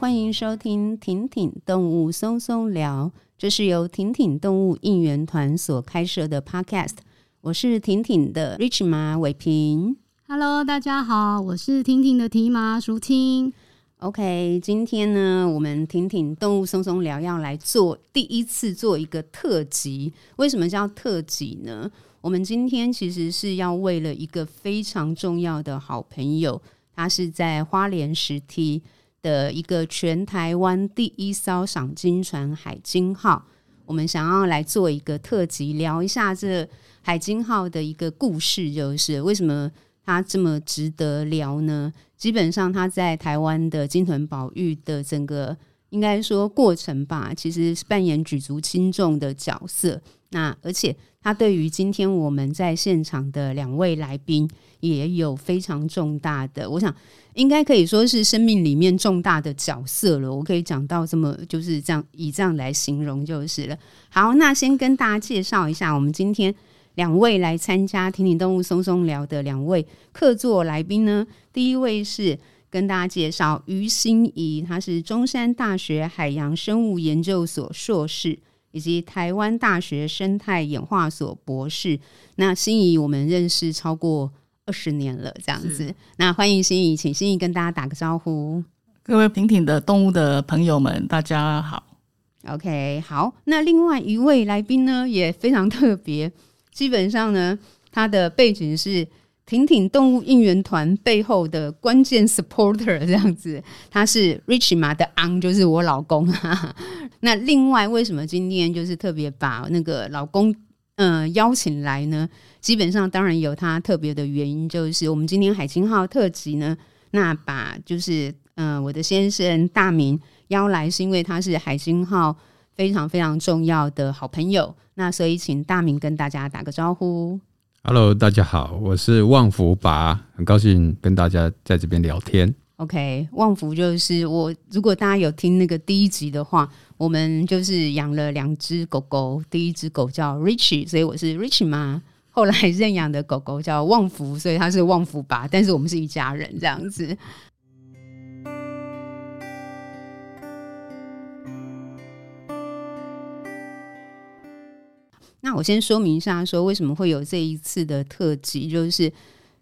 欢迎收听婷婷动物松松聊，这是由婷婷动物应援团所开设的 Podcast。我是婷婷的 Rich 妈伟平。Hello，大家好，我是婷婷的提妈淑清。OK，今天呢，我们婷婷动物松松聊要来做第一次做一个特辑。为什么叫特辑呢？我们今天其实是要为了一个非常重要的好朋友，他是在花莲石梯。的一个全台湾第一艘赏金船海金号，我们想要来做一个特辑，聊一下这海金号的一个故事，就是为什么它这么值得聊呢？基本上，它在台湾的金豚宝玉的整个应该说过程吧，其实是扮演举足轻重的角色。那而且，它对于今天我们在现场的两位来宾，也有非常重大的，我想。应该可以说是生命里面重大的角色了。我可以讲到这么，就是这样以这样来形容就是了。好，那先跟大家介绍一下，我们今天两位来参加听听动物松松聊的两位客座来宾呢。第一位是跟大家介绍于欣仪，他是中山大学海洋生物研究所硕士，以及台湾大学生态演化所博士。那欣怡我们认识超过。二十年了，这样子。那欢迎心仪，请心仪跟大家打个招呼。各位挺挺的动物的朋友们，大家好。OK，好。那另外一位来宾呢，也非常特别。基本上呢，他的背景是挺挺动物应援团背后的关键 supporter，这样子。他是 Rich 马的昂，就是我老公。那另外，为什么今天就是特别把那个老公？嗯、呃，邀请来呢，基本上当然有它特别的原因，就是我们今天海清号特辑呢，那把就是嗯、呃，我的先生大明邀来，是因为他是海清号非常非常重要的好朋友，那所以请大明跟大家打个招呼。Hello，大家好，我是旺福拔，很高兴跟大家在这边聊天。OK，旺福就是我。如果大家有听那个第一集的话，我们就是养了两只狗狗。第一只狗叫 Richie，所以我是 Richie 妈。后来认养的狗狗叫旺福，所以他是旺福爸。但是我们是一家人这样子。那我先说明一下，说为什么会有这一次的特辑，就是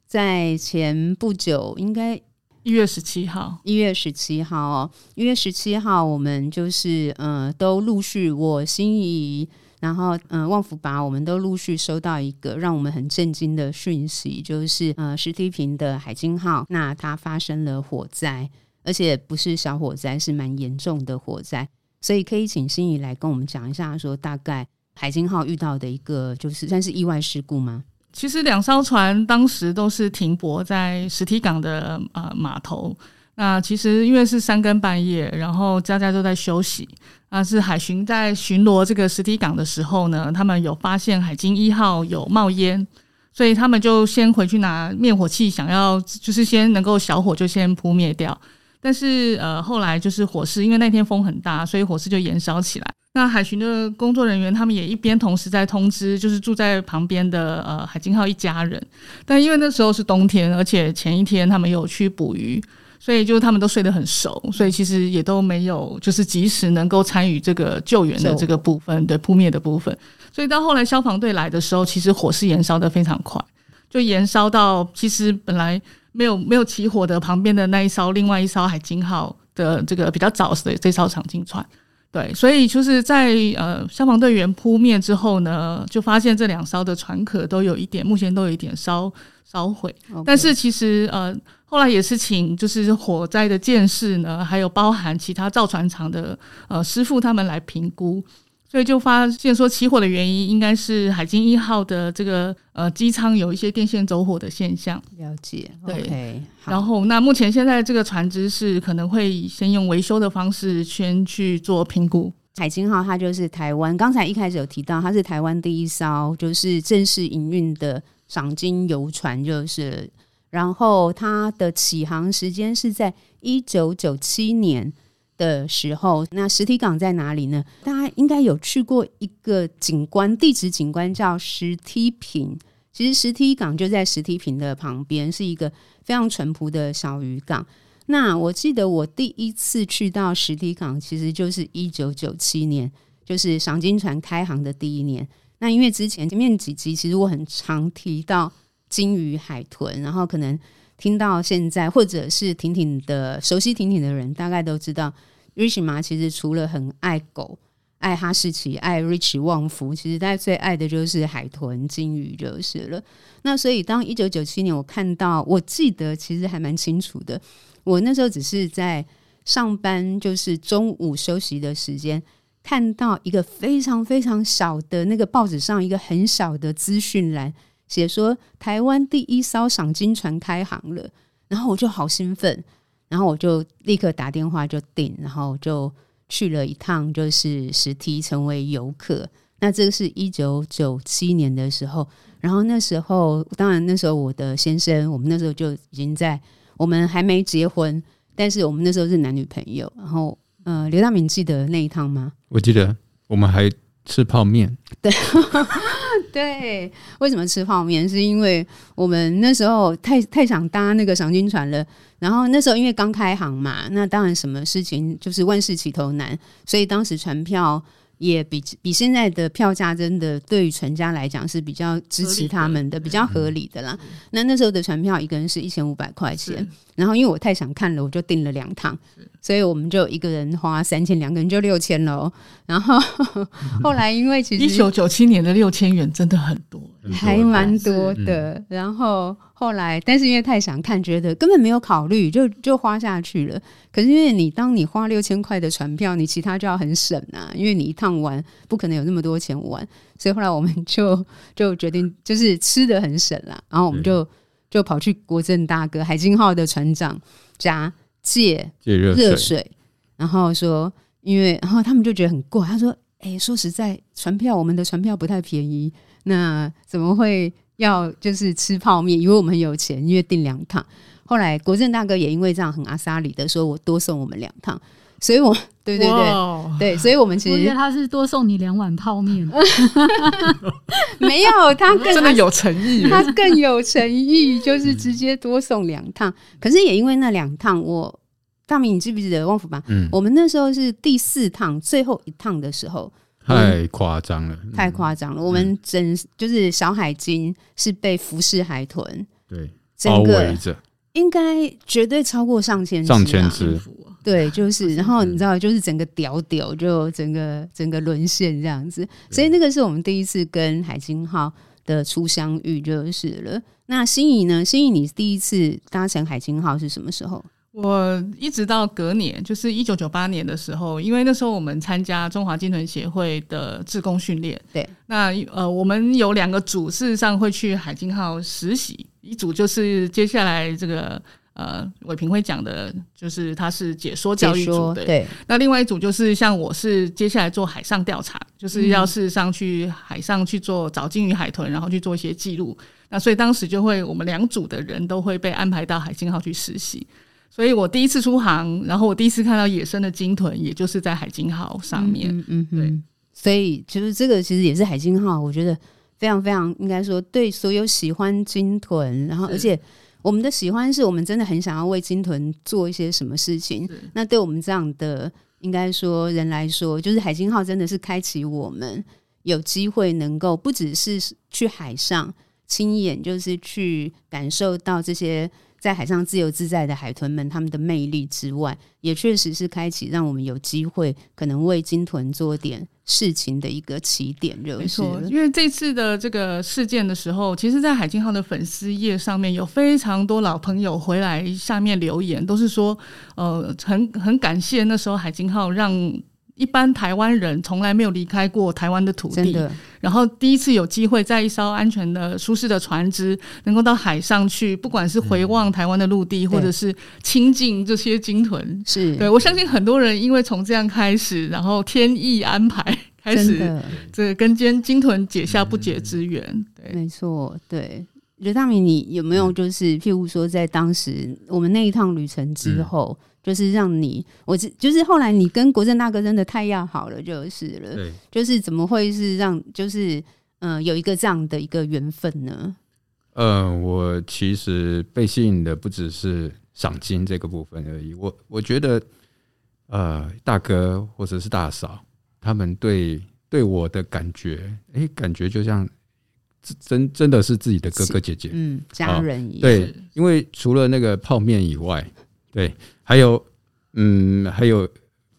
在前不久，应该。一月十七号，一月十七号哦，一月十七号，我们就是呃，都陆续我心仪，然后嗯、旺福吧，我们都陆续收到一个让我们很震惊的讯息，就是呃，石梯坪的海鲸号，那它发生了火灾，而且不是小火灾，是蛮严重的火灾，所以可以请心仪来跟我们讲一下，说大概海鲸号遇到的一个就是算是意外事故吗？其实两艘船当时都是停泊在石梯港的呃码头。那其实因为是三更半夜，然后家家都在休息。那是海巡在巡逻这个石梯港的时候呢，他们有发现海鲸一号有冒烟，所以他们就先回去拿灭火器，想要就是先能够小火就先扑灭掉。但是呃后来就是火势，因为那天风很大，所以火势就延烧起来。那海巡的工作人员，他们也一边同时在通知，就是住在旁边的呃海金号一家人。但因为那时候是冬天，而且前一天他们有去捕鱼，所以就他们都睡得很熟，所以其实也都没有就是及时能够参与这个救援的这个部分对扑灭的部分。所以到后来消防队来的时候，其实火势燃烧的非常快，就燃烧到其实本来没有没有起火的旁边的那一艘另外一艘海金号的这个比较早的这艘长鲸船。对，所以就是在呃消防队员扑灭之后呢，就发现这两艘的船壳都有一点，目前都有一点烧烧毁。但是其实呃后来也是请就是火灾的建设呢，还有包含其他造船厂的呃师傅他们来评估。所以就发现说，起火的原因应该是海鲸一号的这个呃机舱有一些电线走火的现象。了解，对。Okay, 然后那目前现在这个船只是可能会先用维修的方式先去做评估。海鲸号它就是台湾，刚才一开始有提到，它是台湾第一艘就是正式营运的赏金游船，就是。然后它的起航时间是在一九九七年。的时候，那石梯港在哪里呢？大家应该有去过一个景观，地质景观叫石梯坪。其实石梯港就在石梯坪的旁边，是一个非常淳朴的小渔港。那我记得我第一次去到石堤港，其实就是一九九七年，就是赏金船开航的第一年。那因为之前前面几集其实我很常提到鲸鱼、海豚，然后可能听到现在或者是婷婷的熟悉婷婷的人，大概都知道 Richie 其实除了很爱狗。爱哈士奇，爱 Rich 旺福，其实大家最爱的就是海豚、鲸鱼就是了。那所以，当一九九七年我看到，我记得其实还蛮清楚的。我那时候只是在上班，就是中午休息的时间，看到一个非常非常小的那个报纸上一个很小的资讯栏，写说台湾第一艘赏金船开航了，然后我就好兴奋，然后我就立刻打电话就订，然后就。去了一趟，就是实体成为游客。那这个是一九九七年的时候，然后那时候，当然那时候我的先生，我们那时候就已经在，我们还没结婚，但是我们那时候是男女朋友。然后，呃，刘大明记得那一趟吗？我记得，我们还吃泡面。对，对，为什么吃泡面？是因为我们那时候太太想搭那个赏金船了。然后那时候因为刚开航嘛，那当然什么事情就是万事起头难，所以当时船票也比比现在的票价真的对于船家来讲是比较支持他们的，比较合理的啦。那那时候的船票一个人是一千五百块钱，然后因为我太想看了，我就订了两趟，所以我们就一个人花三千，两个人就六千喽。然后 后来因为其实一九九七年的六千元真的很多。还蛮多的，嗯、然后后来，但是因为太想看，觉得根本没有考虑，就就花下去了。可是因为你当你花六千块的船票，你其他就要很省啊，因为你一趟玩不可能有那么多钱玩，所以后来我们就 就决定就是吃的很省啦。然后我们就就跑去国政大哥海金号的船长家借借热水，然后说，因为然后他们就觉得很贵，他说：“哎、欸，说实在，船票我们的船票不太便宜。”那怎么会要就是吃泡面？因为我们很有钱，因为订两趟。后来国政大哥也因为这样很阿莎里的说，我多送我们两趟。所以我，我 对对对 Wow 对，所以我们其实我觉得他是多送你两碗泡面。没有，他更 真的有诚意，他更有诚意，就是直接多送两趟。可是也因为那两趟，我大明，你记不记得旺福吧？嗯，我们那时候是第四趟最后一趟的时候。太夸张了，嗯、太夸张了！我们整就是小海鲸是被浮式海豚对整个围着，应该绝对超过上千只、啊，上千只。对，就是，然后你知道，就是整个屌屌，就整个整个沦陷这样子。所以那个是我们第一次跟海鲸号的初相遇，就是了。那心仪呢？心仪，你第一次搭乘海鲸号是什么时候？我一直到隔年，就是一九九八年的时候，因为那时候我们参加中华鲸豚协会的志工训练。对，那呃，我们有两个组，事实上会去海鲸号实习。一组就是接下来这个呃，伟平会讲的，就是他是解说教育组。对，对，那另外一组就是像我是接下来做海上调查，就是要事实上去海上去做找鲸鱼、海豚，然后去做一些记录。那所以当时就会我们两组的人都会被安排到海鲸号去实习。所以我第一次出航，然后我第一次看到野生的鲸豚，也就是在海鲸号上面。嗯，嗯，嗯对，所以其实这个其实也是海鲸号，我觉得非常非常应该说，对所有喜欢鲸豚，然后而且我们的喜欢是我们真的很想要为鲸豚做一些什么事情。那对我们这样的应该说人来说，就是海鲸号真的是开启我们有机会能够不只是去海上亲眼，就是去感受到这些。在海上自由自在的海豚们，他们的魅力之外，也确实是开启让我们有机会可能为鲸豚做点事情的一个起点。没错，因为这次的这个事件的时候，其实，在海鲸号的粉丝页上面有非常多老朋友回来下面留言，都是说，呃，很很感谢那时候海鲸号让。一般台湾人从来没有离开过台湾的土地，的。然后第一次有机会在一艘安全的、舒适的船只，能够到海上去，不管是回望台湾的陆地，嗯、或者是亲近这些鲸豚，是。对我相信很多人因为从这样开始，然后天意安排开始，这个跟鲸鲸豚结下不解之缘。嗯、对，没错，对。刘大明，你有没有就是譬如说，在当时我们那一趟旅程之后？嗯就是让你，我就是后来你跟国政大哥真的太要好了，就是了。对，就是怎么会是让，就是嗯、呃，有一个这样的一个缘分呢？呃，我其实被吸引的不只是赏金这个部分而已。我我觉得，呃，大哥或者是大嫂，他们对对我的感觉，哎、欸，感觉就像真真的是自己的哥哥姐姐，嗯，家人一样。对，因为除了那个泡面以外，对，还有，嗯，还有。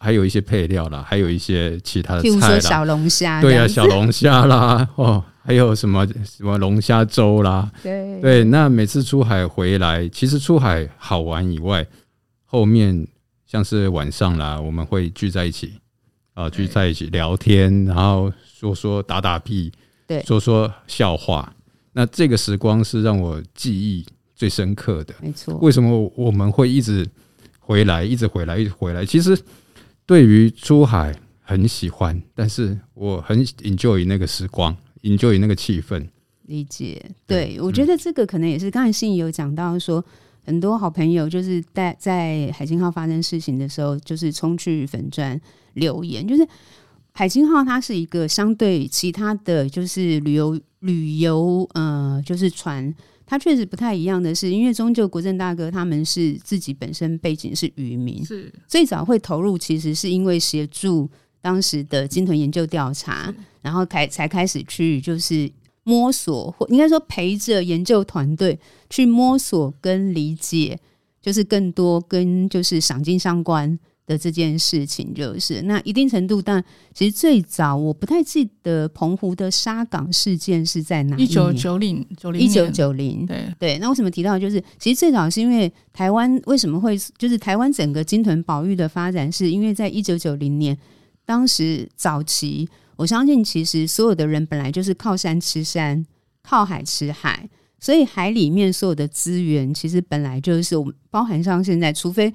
还有一些配料啦，还有一些其他的菜啦，小龙虾，对呀、啊，小龙虾啦，哦，还有什么什么龙虾粥啦，对对。那每次出海回来，其实出海好玩以外，后面像是晚上啦，我们会聚在一起啊，聚在一起聊天，然后说说打打屁，对，说说笑话。那这个时光是让我记忆最深刻的，没错。为什么我们会一直回来，一直回来，一直回来？其实。对于出海很喜欢，但是我很 enjoy 那个时光，enjoy 那个气氛。理解，对，对我觉得这个可能也是刚才信仪有讲到说，很多好朋友就是在在海星号发生事情的时候，就是冲去粉砖留言，就是海星号它是一个相对其他的就是旅游旅游呃就是船。它确实不太一样的是，因为终究国政大哥他们是自己本身背景是渔民，是最早会投入，其实是因为协助当时的鲸豚研究调查，然后开才开始去就是摸索，或应该说陪着研究团队去摸索跟理解，就是更多跟就是赏金相关。的这件事情就是那一定程度，但其实最早我不太记得澎湖的沙港事件是在哪一九九零九零一九九零对对。那为什么提到就是其实最早是因为台湾为什么会就是台湾整个金屯保育的发展，是因为在一九九零年当时早期，我相信其实所有的人本来就是靠山吃山，靠海吃海，所以海里面所有的资源其实本来就是我们包含上现在，除非。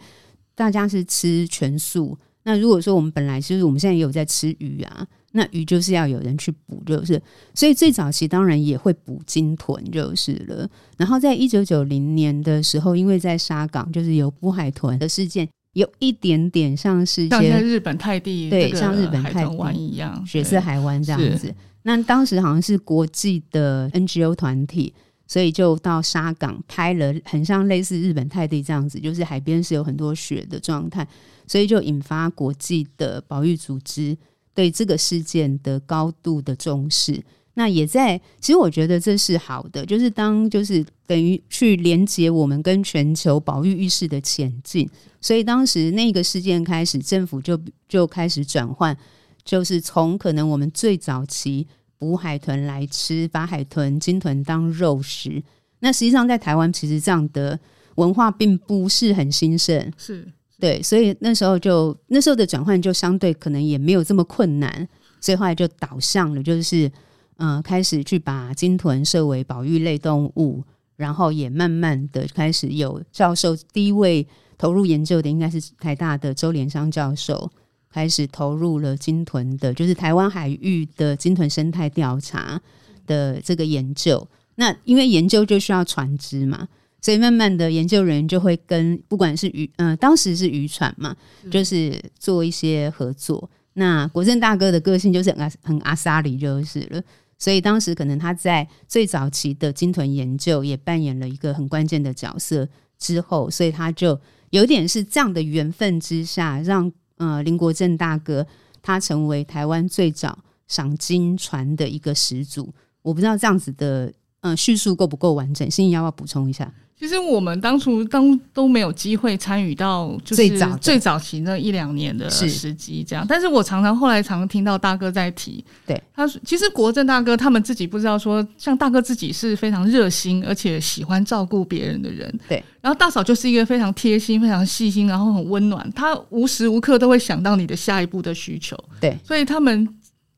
大家是吃全素，那如果说我们本来就是我们现在也有在吃鱼啊，那鱼就是要有人去捕，就是所以最早期当然也会捕鲸豚就是了。然后在一九九零年的时候，因为在沙港就是有捕海豚的事件，有一点点像是像日本泰迪对，像日本泰帝湾一样，血色海湾这样子。那当时好像是国际的 NGO 团体。所以就到沙港拍了，很像类似日本泰迪这样子，就是海边是有很多雪的状态，所以就引发国际的保育组织对这个事件的高度的重视。那也在，其实我觉得这是好的，就是当就是等于去连接我们跟全球保育意识的前进。所以当时那个事件开始，政府就就开始转换，就是从可能我们最早期。捕海豚来吃，把海豚、鲸豚当肉食。那实际上在台湾，其实这样的文化并不是很兴盛，是，是对，所以那时候就那时候的转换就相对可能也没有这么困难，所以后来就导向了，就是嗯、呃，开始去把鲸豚设为保育类动物，然后也慢慢的开始有教授，第一位投入研究的应该是台大的周连商教授。开始投入了鲸豚的，就是台湾海域的鲸豚生态调查的这个研究。那因为研究就需要船只嘛，所以慢慢的研究人员就会跟不管是渔，嗯、呃，当时是渔船嘛，就是做一些合作。那国政大哥的个性就是很很阿萨里就是了，所以当时可能他在最早期的鲸豚研究也扮演了一个很关键的角色。之后，所以他就有点是这样的缘分之下让。呃，林国正大哥他成为台湾最早赏金船的一个始祖，我不知道这样子的呃叙述够不够完整，心怡要不要补充一下？其实我们当初当都没有机会参与到，就是最早最早期那一两年的时机这样。但是我常常后来常常听到大哥在提，对他说，其实国政大哥他们自己不知道说，像大哥自己是非常热心而且喜欢照顾别人的人，对。然后大嫂就是一个非常贴心、非常细心，然后很温暖，他无时无刻都会想到你的下一步的需求，对。所以他们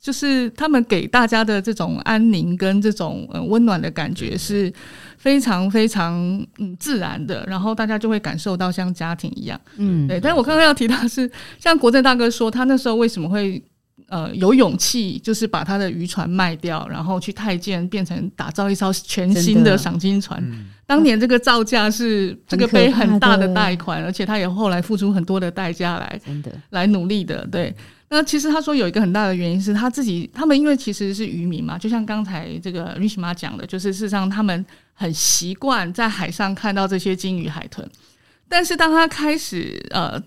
就是他们给大家的这种安宁跟这种呃温暖的感觉是。非常非常嗯自然的，然后大家就会感受到像家庭一样，嗯，对。但是我刚刚要提到的是，像国政大哥说，他那时候为什么会呃有勇气，就是把他的渔船卖掉，然后去太监变成打造一艘全新的赏金船。当年这个造价是这个背很大的贷款，而且他也后来付出很多的代价来真的来努力的，对。那其实他说有一个很大的原因是他自己，他们因为其实是渔民嘛，就像刚才这个 Rishma 讲的，就是事实上他们很习惯在海上看到这些鲸鱼海豚，但是当他开始呃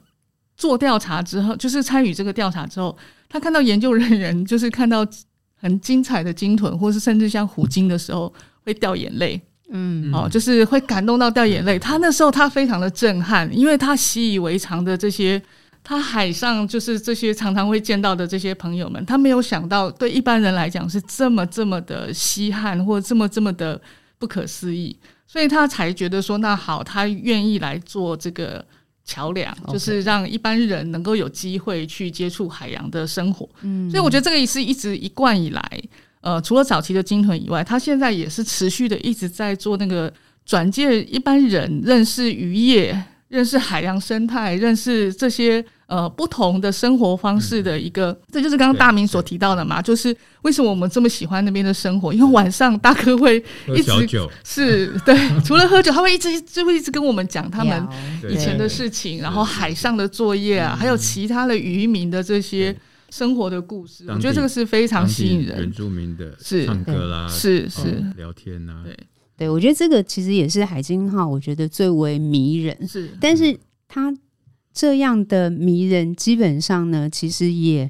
做调查之后，就是参与这个调查之后，他看到研究人员就是看到很精彩的鲸豚，或是甚至像虎鲸的时候，会掉眼泪。嗯，哦，就是会感动到掉眼泪。他那时候他非常的震撼，因为他习以为常的这些，他海上就是这些常常会见到的这些朋友们，他没有想到对一般人来讲是这么这么的稀罕，或这么这么的不可思议，所以他才觉得说，那好，他愿意来做这个桥梁，就是让一般人能够有机会去接触海洋的生活。嗯，所以我觉得这个也是一直一贯以来。呃，除了早期的鲸豚以外，他现在也是持续的一直在做那个转介一般人认识渔业、认识海洋生态、认识这些呃不同的生活方式的一个。嗯、这就是刚刚大明所提到的嘛，就是为什么我们这么喜欢那边的生活？因为晚上大哥会一直是 对，除了喝酒，他会一直就会一直跟我们讲他们以前的事情，然后海上的作业啊，还有其他的渔民的这些。生活的故事，我觉得这个是非常吸引人。原住民的是唱歌啦，是是、哦、聊天呐，对对，我觉得这个其实也是海鲸号，我觉得最为迷人。是，但是他这样的迷人，基本上呢，其实也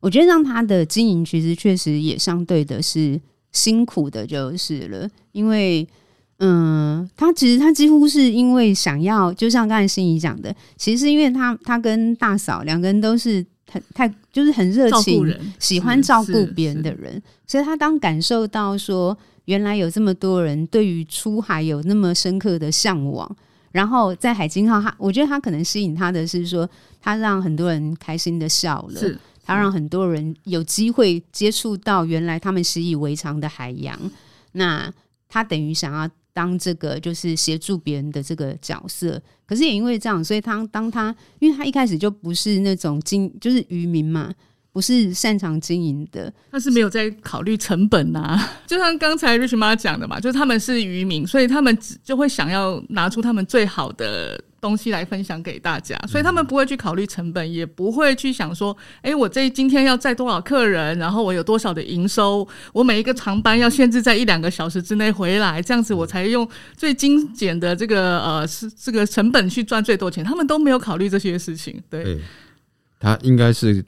我觉得让他的经营，其实确实也相对的是辛苦的，就是了。因为，嗯，他其实他几乎是因为想要，就像刚才心怡讲的，其实是因为他他跟大嫂两个人都是。很太就是很热情，喜欢照顾别人的人，所以他当感受到说，原来有这么多人对于出海有那么深刻的向往，然后在海金号，他我觉得他可能吸引他的是说，他让很多人开心的笑了，是他让很多人有机会接触到原来他们习以为常的海洋，那他等于想要。当这个就是协助别人的这个角色，可是也因为这样，所以他当他，因为他一开始就不是那种经，就是渔民嘛，不是擅长经营的，他是没有在考虑成本啊。就像刚才 Rich 妈讲的嘛，就是他们是渔民，所以他们只就会想要拿出他们最好的。东西来分享给大家，所以他们不会去考虑成本，也不会去想说，哎，我这今天要载多少客人，然后我有多少的营收，我每一个长班要限制在一两个小时之内回来，这样子我才用最精简的这个呃是这个成本去赚最多钱。他们都没有考虑这些事情，对。对，他应该是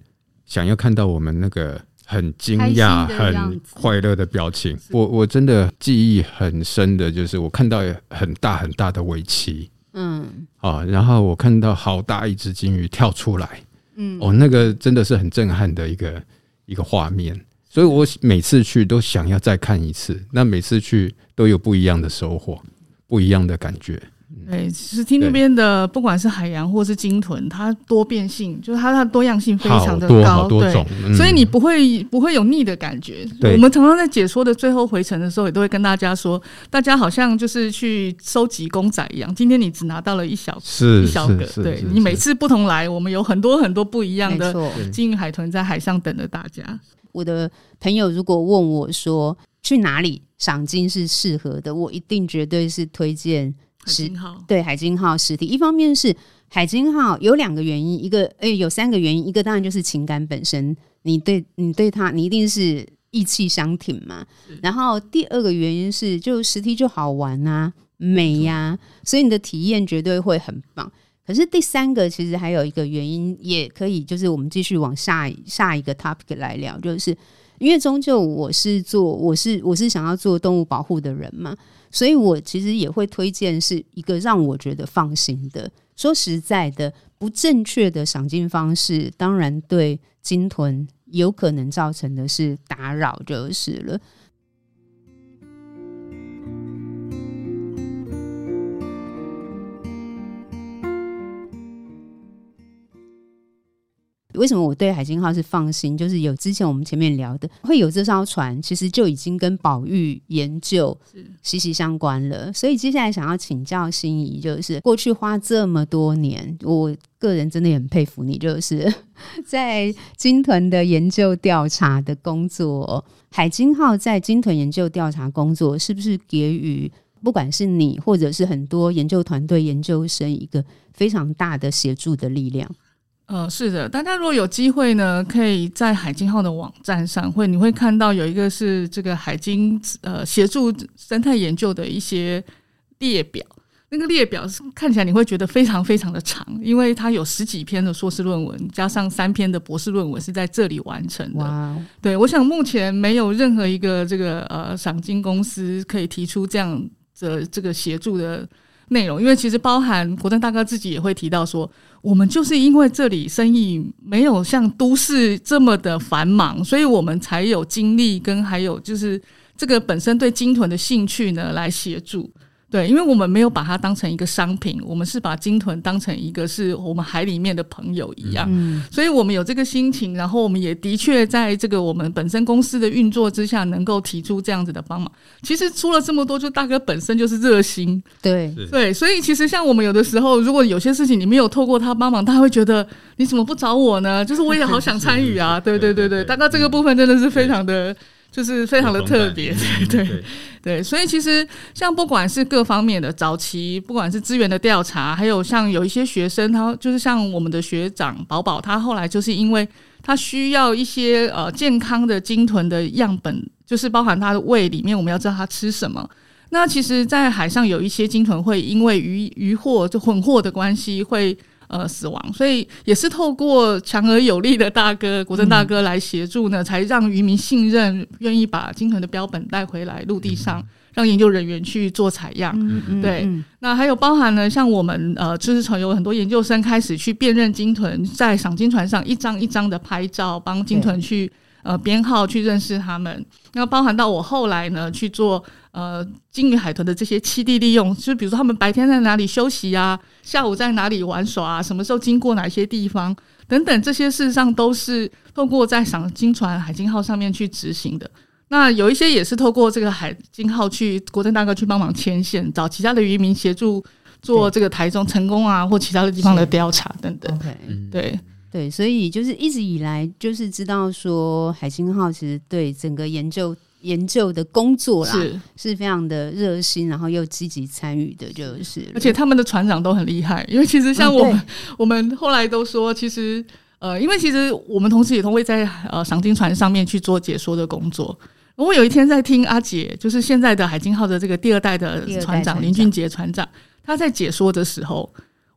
想要看到我们那个很惊讶、很快乐的表情。我我真的记忆很深的就是我看到很大很大的尾鳍。嗯，啊，然后我看到好大一只金鱼跳出来，嗯，哦，那个真的是很震撼的一个一个画面，所以我每次去都想要再看一次，那每次去都有不一样的收获，不一样的感觉。对，其实听那边的，不管是海洋或是鲸豚，它多变性，就是它它多样性非常的高，好多种，对，所以你不会不会有腻的感觉。我们常常在解说的最后回程的时候，也都会跟大家说，大家好像就是去收集公仔一样，今天你只拿到了一小一小个，对，你每次不同来，我们有很多很多不一样的鲸鱼海豚在海上等着大家。我的朋友如果问我说去哪里赏金是适合的，我一定绝对是推荐。海鲸号对海金号实体，一方面是海金号有两个原因，一个诶、欸、有三个原因，一个当然就是情感本身，你对你对他你一定是意气相挺嘛。然后第二个原因是就实体就好玩啊，美呀、啊，所以你的体验绝对会很棒。可是第三个其实还有一个原因，也可以就是我们继续往下下一个 topic 来聊，就是因为终究我是做我是我是想要做动物保护的人嘛。所以，我其实也会推荐是一个让我觉得放心的。说实在的，不正确的赏金方式，当然对金豚有可能造成的是打扰，就是了。为什么我对海鲸号是放心？就是有之前我们前面聊的，会有这艘船，其实就已经跟保育研究息息相关了。所以接下来想要请教心仪，就是过去花这么多年，我个人真的很佩服你，就是 在金豚的研究调查的工作，海金号在金豚研究调查工作，是不是给予不管是你或者是很多研究团队研究生一个非常大的协助的力量？嗯、呃，是的，大家如果有机会呢，可以在海金号的网站上会，你会看到有一个是这个海鲸呃协助生态研究的一些列表。那个列表是看起来你会觉得非常非常的长，因为它有十几篇的硕士论文，加上三篇的博士论文是在这里完成的。对，我想目前没有任何一个这个呃赏金公司可以提出这样的这个协助的内容，因为其实包含国珍大哥自己也会提到说，我们就是因为这里生意没有像都市这么的繁忙，所以我们才有精力跟还有就是这个本身对鲸豚的兴趣呢来协助。对，因为我们没有把它当成一个商品，我们是把鲸豚当成一个是我们海里面的朋友一样，嗯，所以我们有这个心情，然后我们也的确在这个我们本身公司的运作之下，能够提出这样子的帮忙。其实出了这么多，就大哥本身就是热心，对对，所以其实像我们有的时候，如果有些事情你没有透过他帮忙，他会觉得你怎么不找我呢？就是我也好想参与啊，对对对对，大哥这个部分真的是非常的。就是非常的特别，对对对，所以其实像不管是各方面的早期，不管是资源的调查，还有像有一些学生，他就是像我们的学长宝宝，他后来就是因为他需要一些呃健康的鲸豚的样本，就是包含他的胃里面，我们要知道他吃什么。那其实，在海上有一些鲸豚会因为鱼鱼货就混货的关系会。呃，死亡，所以也是透过强而有力的大哥国珍大哥来协助呢，嗯、才让渔民信任，愿意把鲸豚的标本带回来陆地上，嗯、让研究人员去做采样。嗯、对，嗯、那还有包含呢，像我们呃，就是从有很多研究生开始去辨认鲸豚，在赏鲸船上一张一张的拍照，帮鲸豚去。呃，编号去认识他们，那包含到我后来呢去做呃鲸鱼海豚的这些栖地利用，就比如说他们白天在哪里休息啊，下午在哪里玩耍啊，什么时候经过哪些地方等等，这些事实上都是透过在赏金船海鲸号上面去执行的。那有一些也是透过这个海鲸号去国珍大哥去帮忙牵线，找其他的渔民协助做这个台中成功啊，或其他的地方的调查等等。OK，对。对，所以就是一直以来就是知道说，海星号其实对整个研究研究的工作啦是是非常的热心，然后又积极参与的，就是而且他们的船长都很厉害，因为其实像我们、嗯、我们后来都说，其实呃，因为其实我们同时也都会在呃赏金船上面去做解说的工作。我有一天在听阿杰，就是现在的海鲸号的这个第二代的船长林俊杰船长，他在解说的时候。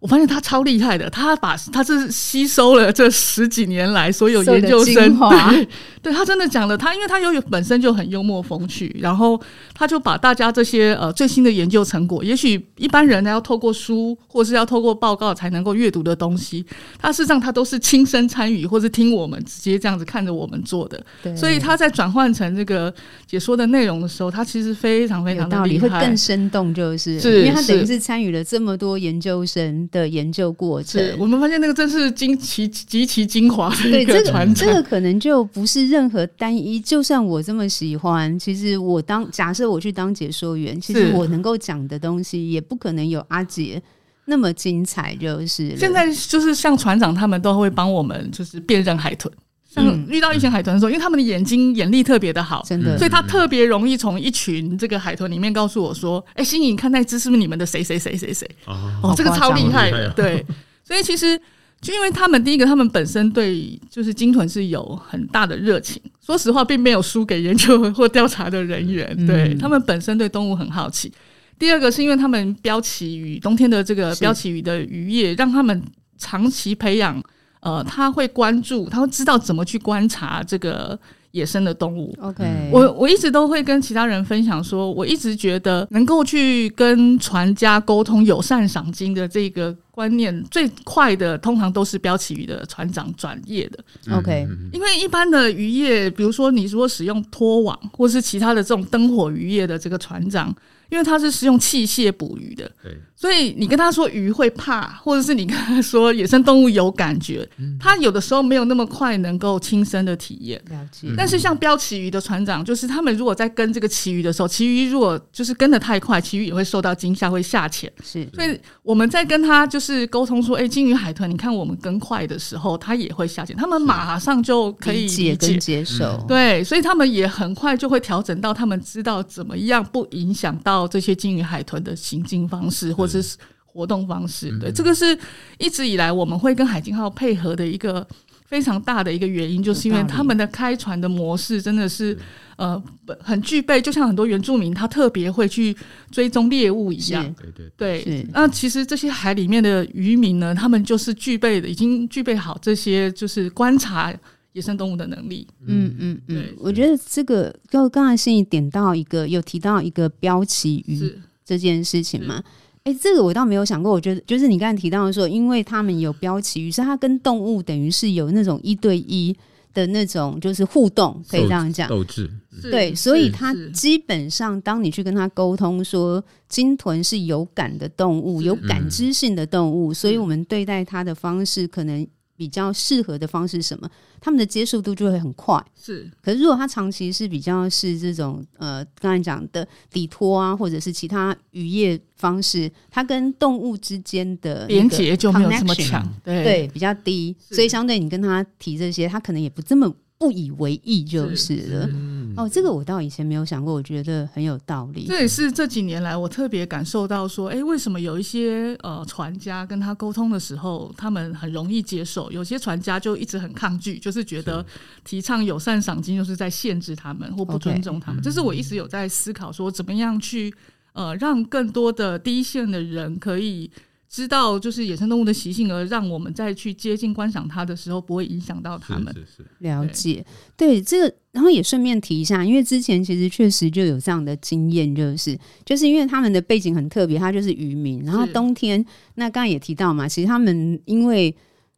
我发现他超厉害的，他把他是吸收了这十几年来所有研究生，对，对他真的讲了，他因为他由于本身就很幽默风趣，然后他就把大家这些呃最新的研究成果，也许一般人呢要透过书或是要透过报告才能够阅读的东西，他事实上他都是亲身参与或是听我们直接这样子看着我们做的，所以他在转换成这个解说的内容的时候，他其实非常非常的厉害，会更生动，就是，是因为他等于是参与了这么多研究生。的研究过程，我们发现那个真是精奇极其精华的一个传承。这个这个可能就不是任何单一。就算我这么喜欢，其实我当假设我去当解说员，其实我能够讲的东西也不可能有阿杰那么精彩。就是现在就是像船长他们都会帮我们，就是辨认海豚。像遇到一群海豚的时候，因为他们的眼睛眼力特别的好，真的，所以他特别容易从一群这个海豚里面告诉我说：“哎，心怡，你看那只是不是你们的谁谁谁谁谁？哦，这个超厉害的。”对，所以其实就因为他们第一个，他们本身对就是鲸豚是有很大的热情，说实话，并没有输给研究或调查的人员。对，他们本身对动物很好奇。第二个是因为他们标旗鱼冬天的这个标旗鱼的渔业，让他们长期培养。呃，他会关注，他会知道怎么去观察这个野生的动物。OK，我我一直都会跟其他人分享说，我一直觉得能够去跟船家沟通友善赏金的这个观念最快的，通常都是标旗鱼的船长转业的。OK，因为一般的渔业，比如说你如果使用拖网或是其他的这种灯火渔业的这个船长。因为他是使用器械捕鱼的，对，所以你跟他说鱼会怕，或者是你跟他说野生动物有感觉，他有的时候没有那么快能够亲身的体验。了解。但是像标旗鱼的船长，就是他们如果在跟这个旗鱼的时候，旗鱼如果就是跟的太快，旗鱼也会受到惊吓，会下潜。是。所以我们在跟他就是沟通说，哎，金鱼海豚，你看我们跟快的时候，他也会下潜，他们马上就可以理解跟接受。对，所以他们也很快就会调整到他们知道怎么样不影响到。到这些金鱼海豚的行进方式或者是活动方式，对，这个是一直以来我们会跟海鲸号配合的一个非常大的一个原因，就是因为他们的开船的模式真的是呃很具备，就像很多原住民他特别会去追踪猎物一样。对对对。那其实这些海里面的渔民呢，他们就是具备的，已经具备好这些就是观察野生动物的能力。嗯嗯嗯。我觉得这个就刚才心怡点到一个，有提到一个标旗鱼这件事情嘛。哎、欸，这个我倒没有想过。我觉得就是你刚才提到的说，因为他们有标旗，于是它跟动物等于是有那种一对一的那种就是互动，可以这样讲。斗志，对，所以它基本上当你去跟它沟通说，鲸豚是有感的动物，有感知性的动物，所以我们对待它的方式可能。比较适合的方式是什么？他们的接受度就会很快。是，可是如果他长期是比较是这种呃，刚才讲的底托啊，或者是其他渔业方式，它跟动物之间的连接就没有这么强，对，对，比较低，所以相对你跟他提这些，他可能也不这么。不以为意就是了。哦，这个我倒以前没有想过，我觉得很有道理。这也是这几年来我特别感受到说，哎，为什么有一些呃船家跟他沟通的时候，他们很容易接受；有些船家就一直很抗拒，就是觉得提倡友善赏金就是在限制他们或不尊重他们。这是我一直有在思考说，怎么样去呃让更多的第一线的人可以。知道就是野生动物的习性，而让我们再去接近观赏它的时候，不会影响到它们。是是是，了解。对，对这个，然后也顺便提一下，因为之前其实确实就有这样的经验，就是就是因为他们的背景很特别，他就是渔民，然后冬天那刚刚也提到嘛，其实他们因为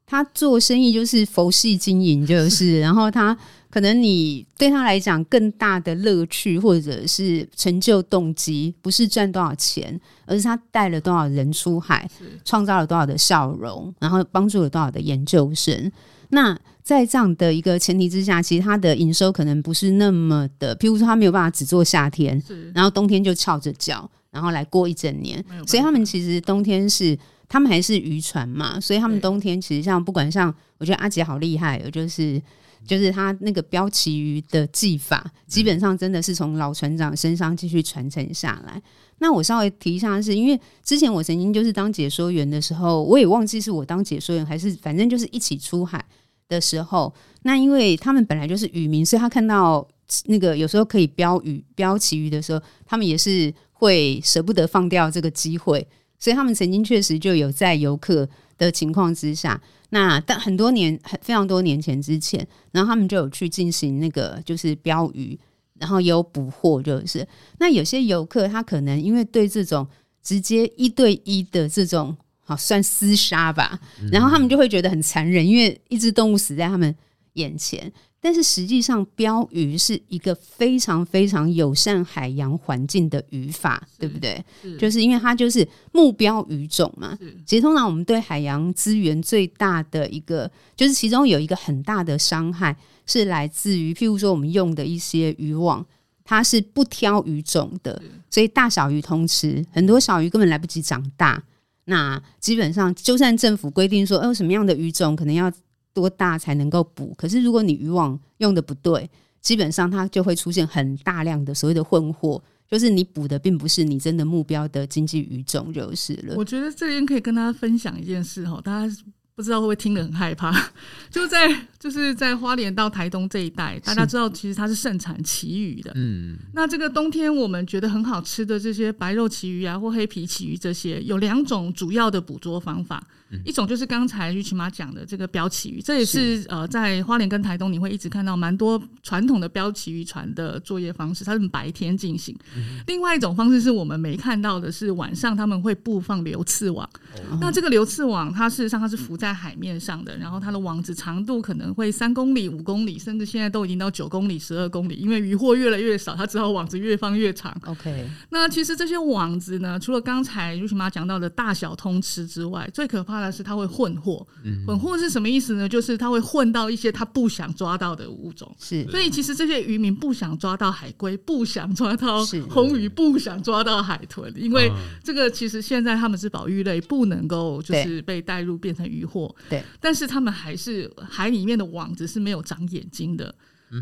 他做生意就是佛系经营，就是 然后他。可能你对他来讲更大的乐趣，或者是成就动机，不是赚多少钱，而是他带了多少人出海，创造了多少的笑容，然后帮助了多少的研究生。那在这样的一个前提之下，其实他的营收可能不是那么的，譬如说他没有办法只做夏天，然后冬天就翘着脚，然后来过一整年。所以他们其实冬天是他们还是渔船嘛，所以他们冬天其实像不管像，我觉得阿杰好厉害，就是。就是他那个标旗鱼的技法，基本上真的是从老船长身上继续传承下来。那我稍微提一下，是因为之前我曾经就是当解说员的时候，我也忘记是我当解说员还是反正就是一起出海的时候。那因为他们本来就是渔民，所以他看到那个有时候可以标鱼标旗鱼的时候，他们也是会舍不得放掉这个机会，所以他们曾经确实就有在游客的情况之下。那但很多年，很非常多年前之前，然后他们就有去进行那个就是标语，然后也有捕获，就是那有些游客他可能因为对这种直接一对一的这种好算厮杀吧，然后他们就会觉得很残忍，因为一只动物死在他们眼前。但是实际上，标鱼是一个非常非常友善海洋环境的语法，对不对？就是因为它就是目标鱼种嘛。其实通常我们对海洋资源最大的一个，就是其中有一个很大的伤害，是来自于譬如说我们用的一些渔网，它是不挑鱼种的，所以大小鱼通吃，很多小鱼根本来不及长大。那基本上，就算政府规定说，呃什么样的鱼种可能要。多大才能够补？可是如果你渔网用的不对，基本上它就会出现很大量的所谓的混货，就是你补的并不是你真的目标的经济鱼种就是了。我觉得这边可以跟大家分享一件事哈，大家。不知道会不会听得很害怕？就在就是在花莲到台东这一带，大家知道其实它是盛产旗鱼的。嗯，那这个冬天我们觉得很好吃的这些白肉旗鱼啊，或黑皮旗鱼这些，有两种主要的捕捉方法。嗯、一种就是刚才玉琪妈讲的这个标旗鱼，这也是，呃在花莲跟台东你会一直看到蛮多传统的标旗渔船的作业方式，它是白天进行。嗯、另外一种方式是我们没看到的，是晚上他们会布放流刺网。哦、那这个流刺网，它事实上它是浮在在海面上的，然后它的网子长度可能会三公里、五公里，甚至现在都已经到九公里、十二公里，因为渔获越来越少，它只好网子越放越长。OK，那其实这些网子呢，除了刚才瑞雪妈讲到的大小通吃之外，最可怕的是它会混货。嗯、混货是什么意思呢？就是它会混到一些它不想抓到的物种。是，所以其实这些渔民不想抓到海龟，不想抓到红鱼，不想抓到海豚，因为这个其实现在他们是保育类，不能够就是被带入变成渔获。对，但是他们还是海里面的网子是没有长眼睛的，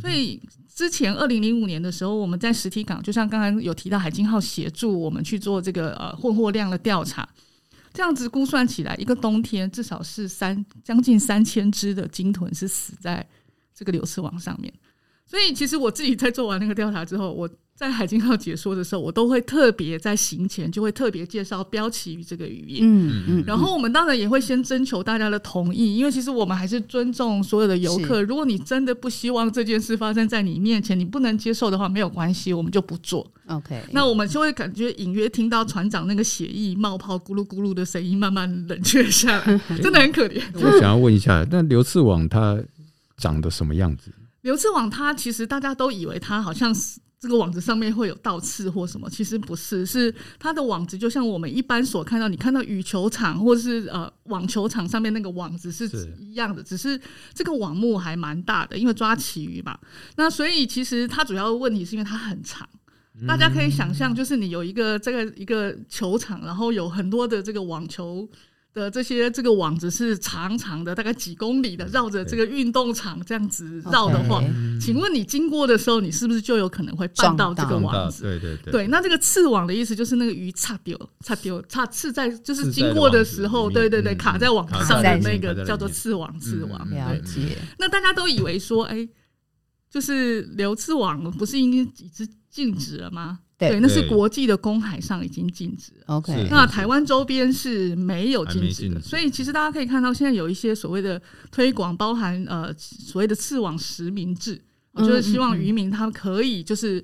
所以之前二零零五年的时候，我们在实体港，就像刚才有提到海金号协助我们去做这个呃混货量的调查，这样子估算起来，一个冬天至少是三将近三千只的鲸豚是死在这个流刺网上面。所以，其实我自己在做完那个调查之后，我在海金号解说的时候，我都会特别在行前就会特别介绍标旗鱼这个语言。嗯嗯。然后我们当然也会先征求大家的同意，因为其实我们还是尊重所有的游客。如果你真的不希望这件事发生在你面前，你不能接受的话，没有关系，我们就不做。OK。那我们就会感觉隐约听到船长那个血液冒泡咕噜咕噜的声音慢慢冷却下来，真的很可怜。我想要问一下，那流刺网它长得什么样子？流刺网，它其实大家都以为它好像是这个网子上面会有倒刺或什么，其实不是，是它的网子就像我们一般所看到，你看到羽球场或者是呃网球场上面那个网子是一样的，只是这个网目还蛮大的，因为抓旗鱼嘛。那所以其实它主要的问题是因为它很长，大家可以想象，就是你有一个这个一个球场，然后有很多的这个网球。的这些这个网子是长长的，大概几公里的，绕着这个运动场这样子绕的话，请问你经过的时候，你是不是就有可能会绊到这个网子？对对对。对，那这个刺网的意思就是那个鱼插丢、插丢、插刺在，就是经过的时候，对对对，卡在网上的那个叫做刺网，刺网。了解。那大家都以为说，哎，就是留刺网不是应该已经禁止了吗？对，那是国际的公海上已经禁止。OK，那台湾周边是没有禁止的，所以其实大家可以看到，现在有一些所谓的推广，包含呃所谓的刺网实名制，我就是希望渔民他们可以就是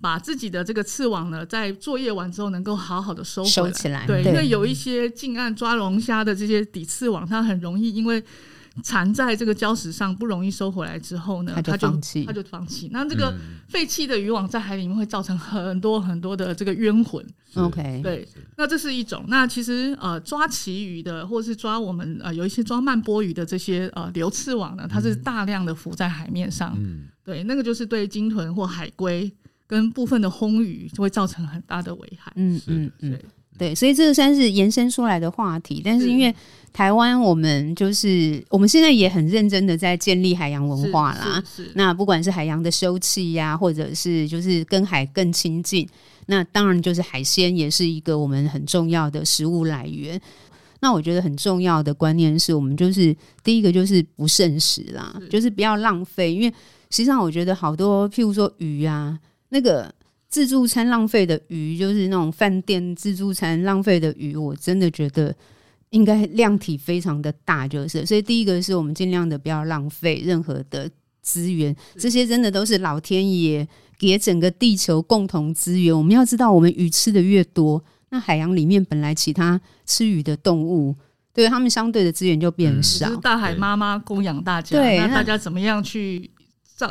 把自己的这个刺网呢，在作业完之后能够好好的收收起来。对，因为有一些近岸抓龙虾的这些底刺网，它很容易因为。缠在这个礁石上不容易收回来之后呢，他就放弃，他就放弃。那这个废弃的渔网在海里面会造成很多很多的这个冤魂。OK，对，那这是一种。那其实呃抓旗鱼的，或是抓我们呃有一些抓慢波鱼的这些呃流刺网呢，它是大量的浮在海面上。嗯，对，那个就是对鲸豚或海龟跟部分的轰鱼就会造成很大的危害。嗯嗯嗯。对，所以这个算是延伸出来的话题，但是因为台湾，我们就是我们现在也很认真的在建立海洋文化啦。那不管是海洋的休憩呀，或者是就是跟海更亲近，那当然就是海鲜也是一个我们很重要的食物来源。那我觉得很重要的观念是我们就是第一个就是不剩食啦，就是不要浪费，因为实际上我觉得好多譬如说鱼啊，那个。自助餐浪费的鱼，就是那种饭店自助餐浪费的鱼，我真的觉得应该量体非常的大，就是。所以第一个是我们尽量的不要浪费任何的资源，这些真的都是老天爷给整个地球共同资源。我们要知道，我们鱼吃的越多，那海洋里面本来其他吃鱼的动物，对他们相对的资源就变少。嗯、大海妈妈供养大家，对，那大家怎么样去？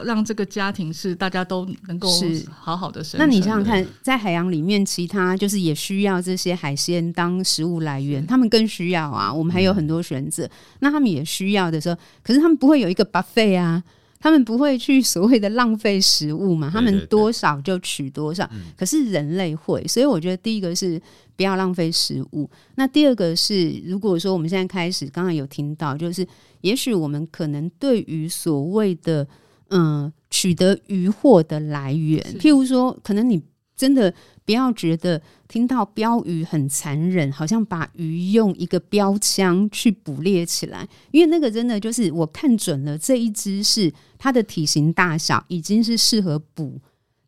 让这个家庭是大家都能够是好好的生活。那你想想看，在海洋里面，其他就是也需要这些海鲜当食物来源，他们更需要啊。我们还有很多选择，嗯、那他们也需要的时候，可是他们不会有一个 buffet 啊，他们不会去所谓的浪费食物嘛，他们多少就取多少。可是人类会，所以我觉得第一个是不要浪费食物。那第二个是，如果说我们现在开始，刚刚有听到，就是也许我们可能对于所谓的嗯，取得渔获的来源，譬如说，可能你真的不要觉得听到标鱼很残忍，好像把鱼用一个标枪去捕猎起来，因为那个真的就是我看准了这一只是它的体型大小已经是适合捕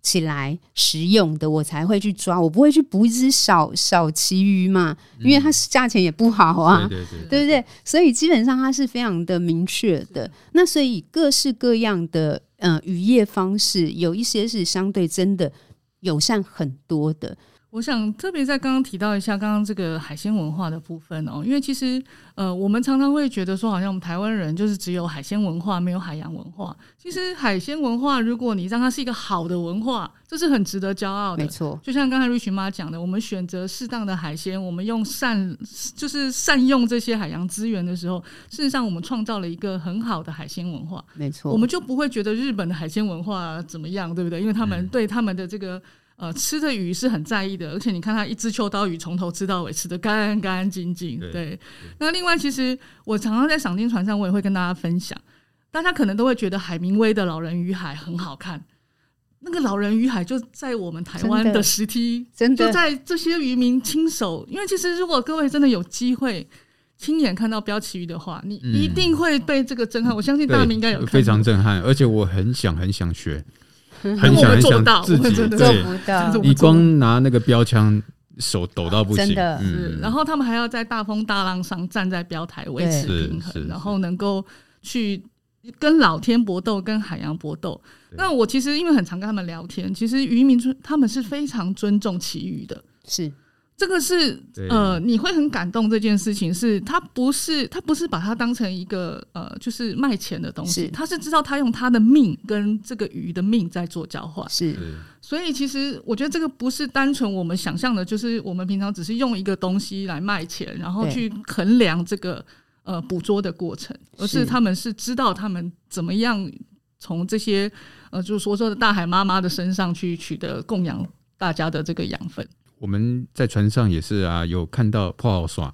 起来食用的，我才会去抓，我不会去捕一只小小旗鱼嘛，因为它价钱也不好啊，对不对？所以基本上它是非常的明确的。那所以各式各样的呃渔业方式，有一些是相对真的友善很多的。我想特别在刚刚提到一下刚刚这个海鲜文化的部分哦，因为其实呃，我们常常会觉得说，好像我们台湾人就是只有海鲜文化，没有海洋文化。其实海鲜文化，如果你让它是一个好的文化，这是很值得骄傲的。没错，就像刚才瑞群妈讲的，我们选择适当的海鲜，我们用善就是善用这些海洋资源的时候，事实上我们创造了一个很好的海鲜文化。没错，我们就不会觉得日本的海鲜文化怎么样，对不对？因为他们对他们的这个。呃，吃的鱼是很在意的，而且你看他一只秋刀鱼从头吃到尾，吃的干干净净。对，对，那另外，其实我常常在赏金船上，我也会跟大家分享，大家可能都会觉得海明威的《老人与海》很好看。那个老人与海就在我们台湾的石梯，真的就在这些渔民亲手。因为其实如果各位真的有机会亲眼看到标旗鱼的话，你一定会被这个震撼。嗯、我相信大明应该有非常震撼，而且我很想很想学，很想很想自己做不到。你光拿那个标枪，手抖到不行。真的，嗯、然后他们还要在大风大浪上站在标台维持平衡，然后能够去。跟老天搏斗，跟海洋搏斗。那我其实因为很常跟他们聊天，其实渔民他们是非常尊重其余的。是这个是呃，你会很感动。这件事情是他不是他不是把它当成一个呃，就是卖钱的东西，他是知道他用他的命跟这个鱼的命在做交换。是，所以其实我觉得这个不是单纯我们想象的，就是我们平常只是用一个东西来卖钱，然后去衡量这个。呃，捕捉的过程，而是他们是知道他们怎么样从这些呃，就是说说的大海妈妈的身上去取得供养大家的这个养分。我们在船上也是啊，有看到破螯刷，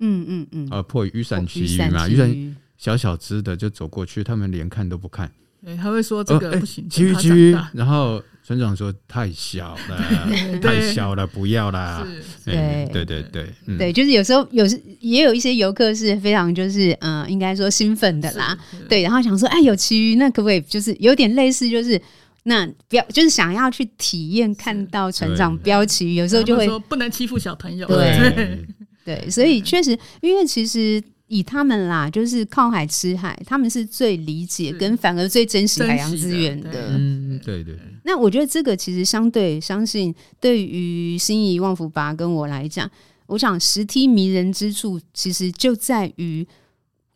嗯嗯嗯，呃，破雨伞旗鱼嘛，雨伞小小只的就走过去，他们连看都不看，对，他会说这个不行，旗鱼旗鱼，然后。船长说太小了，太小了，不要啦。对对对对，对，就是有时候有也有一些游客是非常就是嗯，应该说兴奋的啦。对，然后想说，哎，有旗鱼，那可不可以就是有点类似，就是那标，就是想要去体验看到船长标旗，有时候就会说不能欺负小朋友。对对，所以确实，因为其实。以他们啦，就是靠海吃海，他们是最理解跟反而最珍惜海洋资源的。嗯，对对。那我觉得这个其实相对相信，对于心仪旺福拔跟我来讲，我想石梯迷人之处，其实就在于。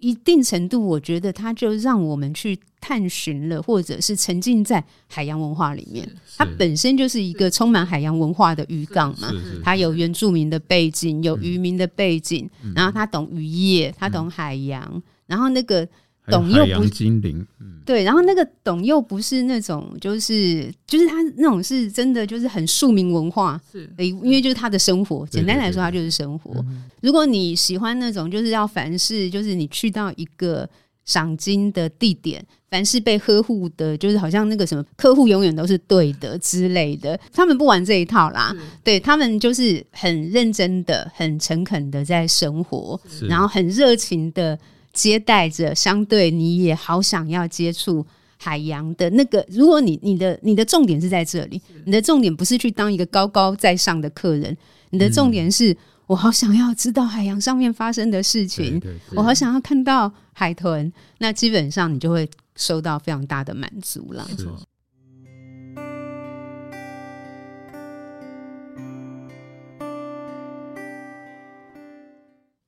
一定程度，我觉得它就让我们去探寻了，或者是沉浸在海洋文化里面。它本身就是一个充满海洋文化的渔港嘛，它有原住民的背景，有渔民的背景，然后他懂渔业，他懂海洋，然后那个。懂又不精灵，嗯，对，然后那个懂又不是那种，就是就是他那种是真的，就是很庶民文化，是，因为就是他的生活，简单来说，他就是生活。如果你喜欢那种，就是要凡事就是你去到一个赏金的地点，凡事被呵护的，就是好像那个什么客户永远都是对的 之类的，他们不玩这一套啦，对他们就是很认真的、很诚恳的在生活，然后很热情的。接待着，相对你也好想要接触海洋的那个。如果你你的你的重点是在这里，你的重点不是去当一个高高在上的客人，你的重点是我好想要知道海洋上面发生的事情，我好想要看到海豚，那基本上你就会收到非常大的满足了。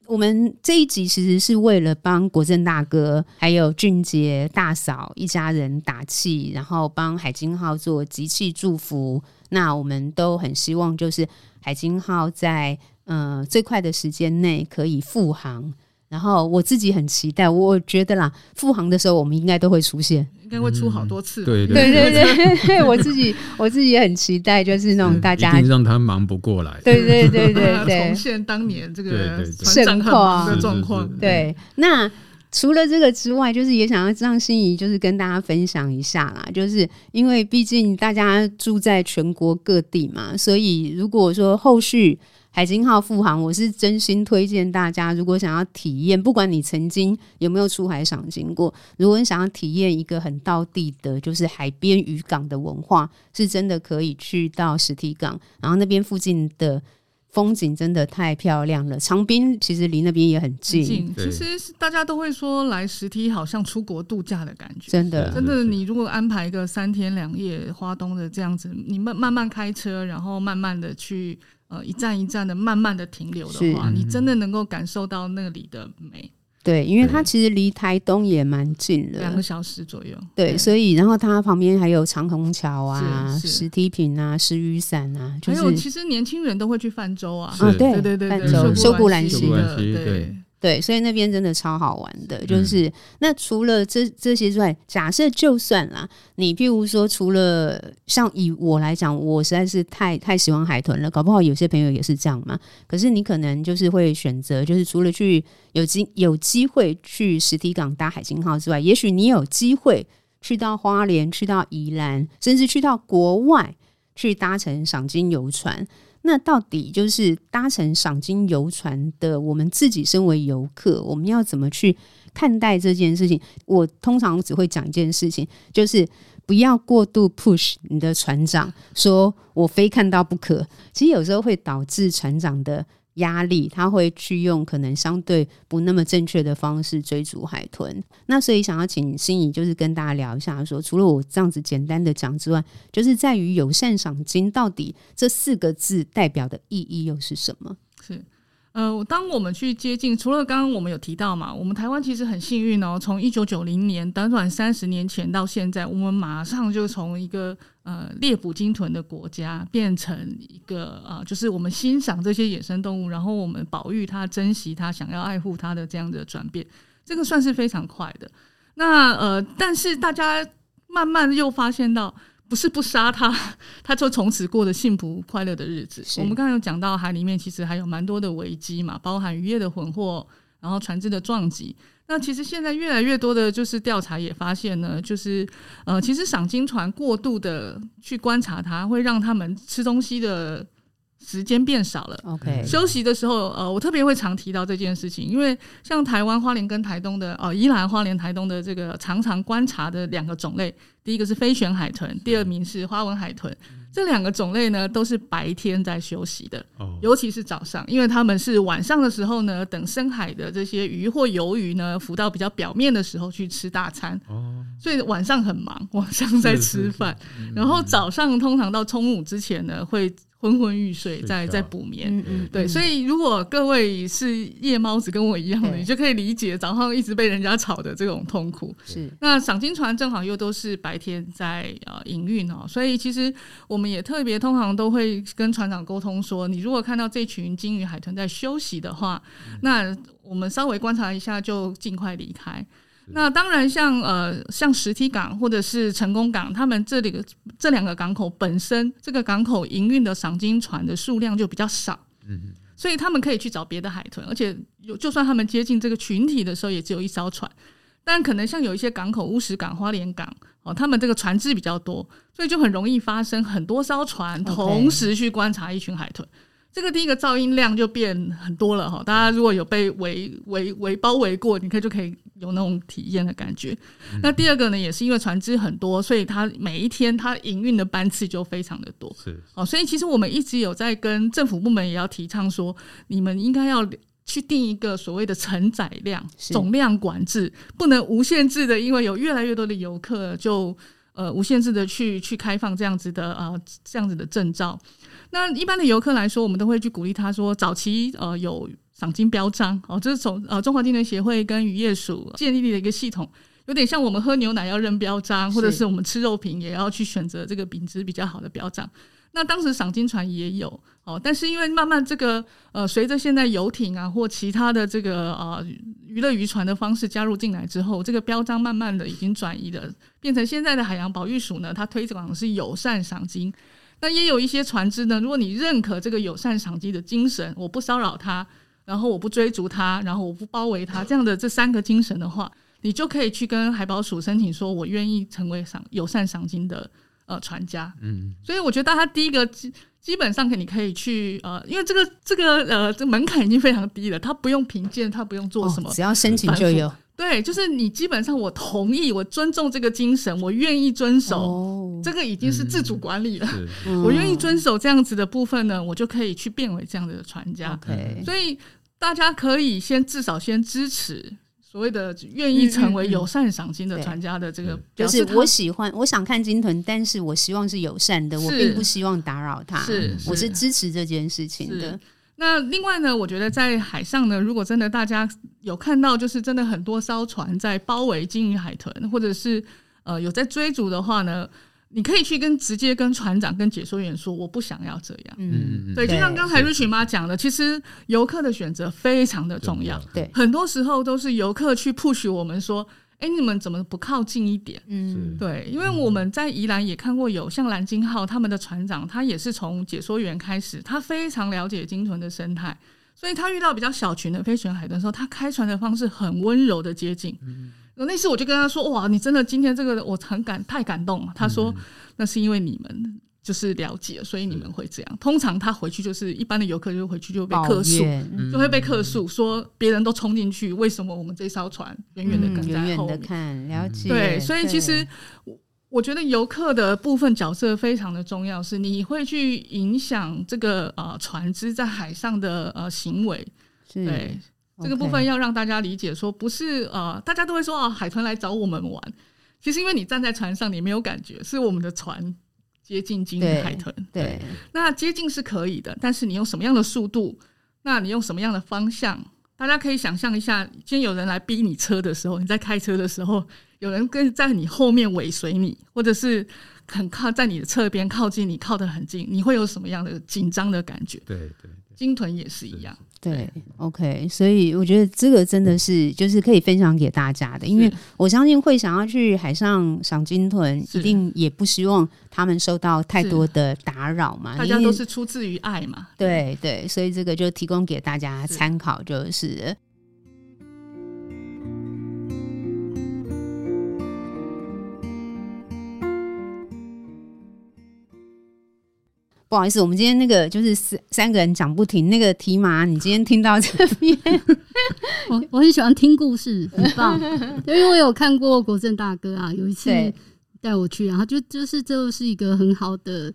我们这一集其实是为了帮国政大哥、还有俊杰大嫂一家人打气，然后帮海金号做集气祝福。那我们都很希望，就是海金号在呃最快的时间内可以复航。然后我自己很期待，我觉得啦，复航的时候我们应该都会出现，应该会出好多次。对对对对对，我自己我自己也很期待，就是那种大家一定让他忙不过来。对对对对对，重现当年这个盛况的状况。对，那除了这个之外，就是也想要让心仪就是跟大家分享一下啦，就是因为毕竟大家住在全国各地嘛，所以如果说后续。海鲸号复航，我是真心推荐大家，如果想要体验，不管你曾经有没有出海赏鲸过，如果你想要体验一个很道地的，就是海边渔港的文化，是真的可以去到实体港，然后那边附近的风景真的太漂亮了。长滨其实离那边也很近，近，其实大家都会说来实体好像出国度假的感觉，真的，真的。你如果安排一个三天两夜花东的这样子，你慢慢慢开车，然后慢慢的去。呃，一站一站的慢慢的停留的话，你真的能够感受到那里的美。对，因为它其实离台东也蛮近的，两个小时左右。对，所以然后它旁边还有长虹桥啊、石梯坪啊、石雨伞啊，就是其实年轻人都会去泛舟啊。啊，对对对，泛舟、秀姑兰溪的，对。对，所以那边真的超好玩的，就是、嗯、那除了这这些之外，假设就算啦，你譬如说，除了像以我来讲，我实在是太太喜欢海豚了，搞不好有些朋友也是这样嘛。可是你可能就是会选择，就是除了去有机有机会去实体港搭海星号之外，也许你有机会去到花莲，去到宜兰，甚至去到国外去搭乘赏金游船。那到底就是搭乘赏金游船的，我们自己身为游客，我们要怎么去看待这件事情？我通常只会讲一件事情，就是不要过度 push 你的船长，说我非看到不可。其实有时候会导致船长的。压力，他会去用可能相对不那么正确的方式追逐海豚。那所以想要请心仪，就是跟大家聊一下说，除了我这样子简单的讲之外，就是在于友善赏金到底这四个字代表的意义又是什么？呃，当我们去接近，除了刚刚我们有提到嘛，我们台湾其实很幸运哦，从一九九零年短短三十年前到现在，我们马上就从一个呃猎捕鲸豚的国家变成一个呃，就是我们欣赏这些野生动物，然后我们保育它、珍惜它、想要爱护它的这样的转变，这个算是非常快的。那呃，但是大家慢慢又发现到。不是不杀他，他就从此过着幸福快乐的日子。我们刚才有讲到海里面其实还有蛮多的危机嘛，包含渔业的混货，然后船只的撞击。那其实现在越来越多的就是调查也发现呢，就是呃，其实赏金船过度的去观察它，会让他们吃东西的。时间变少了，OK。休息的时候，呃，我特别会常提到这件事情，因为像台湾花莲跟台东的，哦，宜兰花莲台东的这个常常观察的两个种类，第一个是飞旋海豚，第二名是花纹海豚。这两个种类呢，都是白天在休息的，尤其是早上，因为他们是晚上的时候呢，等深海的这些鱼或鱿鱼呢浮到比较表面的时候去吃大餐，所以晚上很忙，晚上在吃饭，然后早上通常到中午之前呢会。昏昏欲睡，在在补眠，嗯嗯、对，所以如果各位是夜猫子，跟我一样的，你就可以理解早上一直被人家吵的这种痛苦。是，那赏金船正好又都是白天在呃营运哦，所以其实我们也特别通常都会跟船长沟通说，你如果看到这群鲸鱼海豚在休息的话，那我们稍微观察一下，就尽快离开。那当然像，像呃，像实体港或者是成功港，他们这里的这两个港口本身，这个港口营运的赏金船的数量就比较少，嗯，所以他们可以去找别的海豚，而且有就算他们接近这个群体的时候，也只有一艘船。但可能像有一些港口，乌石港、花莲港，哦，他们这个船只比较多，所以就很容易发生很多艘船同时去观察一群海豚。Okay. 这个第一个噪音量就变很多了哈，大家如果有被围围围包围过，你可以就可以有那种体验的感觉。嗯、那第二个呢，也是因为船只很多，所以它每一天它营运的班次就非常的多。是，哦，所以其实我们一直有在跟政府部门也要提倡说，你们应该要去定一个所谓的承载量、总量管制，不能无限制的，因为有越来越多的游客就呃无限制的去去开放这样子的呃这样子的证照。那一般的游客来说，我们都会去鼓励他说，早期呃有赏金标章哦，这是从呃中华鲸豚协会跟渔业署建立的一个系统，有点像我们喝牛奶要认标章，或者是我们吃肉品也要去选择这个品质比较好的标章。那当时赏金船也有哦，但是因为慢慢这个呃随着现在游艇啊或其他的这个呃娱乐渔船的方式加入进来之后，这个标章慢慢的已经转移了，变成现在的海洋保育署呢，它推广的是友善赏鲸。那也有一些船只呢，如果你认可这个友善赏金的精神，我不骚扰他，然后我不追逐他，然后我不包围他，这样的这三个精神的话，你就可以去跟海保署申请说，我愿意成为赏友善赏金的呃船家。嗯，所以我觉得他第一个基基本上可你可以去呃，因为这个这个呃这门槛已经非常低了，他不用评鉴，他不用做什么，哦，只要申请就有。对，就是你基本上我同意，我尊重这个精神，我愿意遵守，哦、这个已经是自主管理了。嗯、我愿意遵守这样子的部分呢，我就可以去变为这样的船家。所以大家可以先至少先支持所谓的愿意成为友善赏金的船家的这个，就是我喜欢，我想看金豚，但是我希望是友善的，我并不希望打扰他。是，我是支持这件事情的。那另外呢，我觉得在海上呢，如果真的大家有看到，就是真的很多艘船在包围鲸鱼海豚，或者是呃有在追逐的话呢，你可以去跟直接跟船长跟解说员说，我不想要这样。嗯，对，就像刚才瑞雪妈讲的，其实游客的选择非常的重要。对，很多时候都是游客去 push 我们说。哎，你们怎么不靠近一点？嗯，对，因为我们在宜兰也看过有像蓝鲸号他们的船长，他也是从解说员开始，他非常了解鲸豚的生态，所以他遇到比较小群的飞旋海豚的时候，他开船的方式很温柔的接近。嗯那次我就跟他说：“哇，你真的今天这个我很感太感动了。”他说：“那是因为你们就是了解，所以你们会这样。通常他回去就是一般的游客就回去就被客诉，就会被客诉说别人都冲进去，为什么我们这艘船远远的跟在后面看？了解。对，所以其实我我觉得游客的部分角色非常的重要，是你会去影响这个呃船只在海上的呃行为，对。”这个部分要让大家理解，说不是呃，大家都会说啊，海豚来找我们玩。其实因为你站在船上，你没有感觉，是我们的船接近鲸鱼海豚。对，对，那接近是可以的，但是你用什么样的速度？那你用什么样的方向？大家可以想象一下，今天有人来逼你车的时候，你在开车的时候，有人跟在你后面尾随你，或者是很靠在你的侧边靠近你，靠得很近，你会有什么样的紧张的感觉？对对。鲸豚也是一样，对，OK，所以我觉得这个真的是就是可以分享给大家的，因为我相信会想要去海上赏金豚，一定也不希望他们受到太多的打扰嘛。大家都是出自于爱嘛，对对，所以这个就提供给大家参考，就是。不好意思，我们今天那个就是三三个人讲不停。那个提马，你今天听到这边，我我很喜欢听故事，很棒。因为我有看过国政大哥啊，有一次带我去，然后就就是这是一个很好的。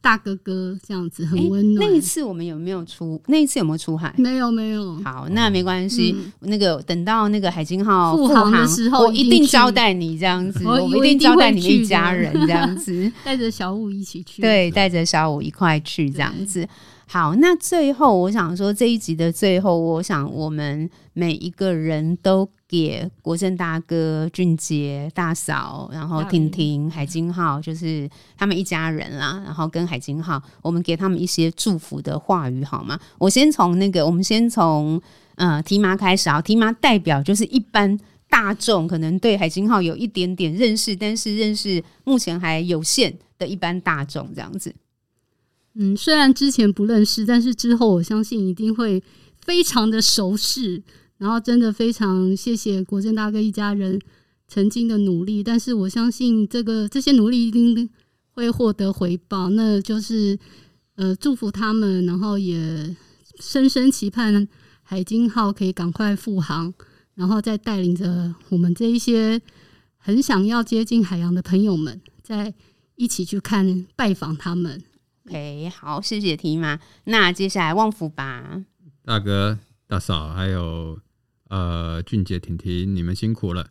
大哥哥这样子很温暖。那一次我们有没有出？那一次有没有出海？没有，没有。好，那没关系。嗯、那个等到那个海金号复航的时候，我一定招待你这样子。我一定招待你们一家人这样子，带着小五一起去。对，带着小五一块去这样子。好，那最后我想说，这一集的最后，我想我们每一个人都给国政大哥、俊杰大嫂，然后婷婷、海金浩，就是他们一家人啦，然后跟海金浩，我们给他们一些祝福的话语好吗？我先从那个，我们先从呃提妈开始啊，提妈代表就是一般大众可能对海金号有一点点认识，但是认识目前还有限的一般大众这样子。嗯，虽然之前不认识，但是之后我相信一定会非常的熟识。然后真的非常谢谢国政大哥一家人曾经的努力，但是我相信这个这些努力一定会获得回报。那就是呃祝福他们，然后也深深期盼海鲸号可以赶快复航，然后再带领着我们这一些很想要接近海洋的朋友们，再一起去看拜访他们。OK，好，谢谢提妈。那接下来旺福吧，大哥、大嫂，还有呃俊杰、婷婷，你们辛苦了。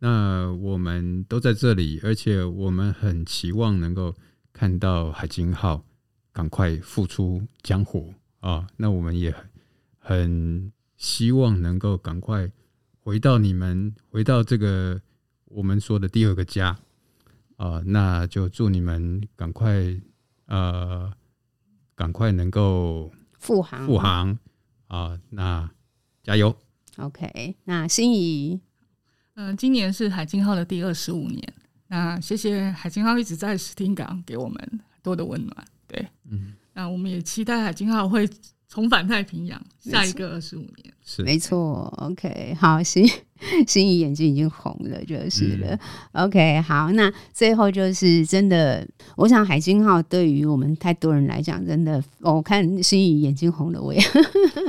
那我们都在这里，而且我们很期望能够看到海鲸号赶快复出江湖啊。那我们也很很希望能够赶快回到你们，回到这个我们说的第二个家啊。那就祝你们赶快。呃，赶快能够复航，复航啊！那加油。OK，那心仪，嗯、呃，今年是海金号的第二十五年。那谢谢海金号一直在石汀港给我们很多的温暖。对，嗯，那我们也期待海金号会。重返太平洋，下一个二十五年是没错。OK，好，心心怡眼睛已经红了，就是了。嗯、OK，好，那最后就是真的，我想海鲸号对于我们太多人来讲，真的，哦、我看心怡眼睛红了，我也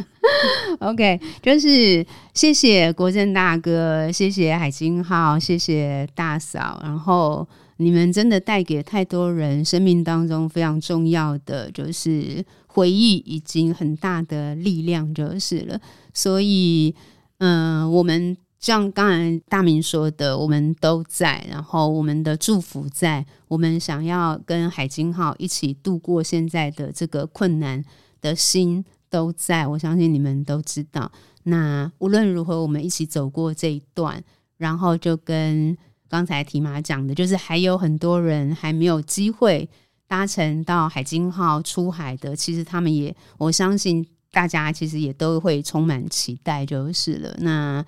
OK，就是谢谢国政大哥，谢谢海鲸号，谢谢大嫂，然后你们真的带给太多人生命当中非常重要的，就是。回忆已经很大的力量就是了，所以，嗯、我们像刚才大明说的，我们都在，然后我们的祝福在，我们想要跟海金号一起度过现在的这个困难的心都在，我相信你们都知道。那无论如何，我们一起走过这一段，然后就跟刚才提马讲的，就是还有很多人还没有机会。搭乘到海鲸号出海的，其实他们也，我相信大家其实也都会充满期待就是了。那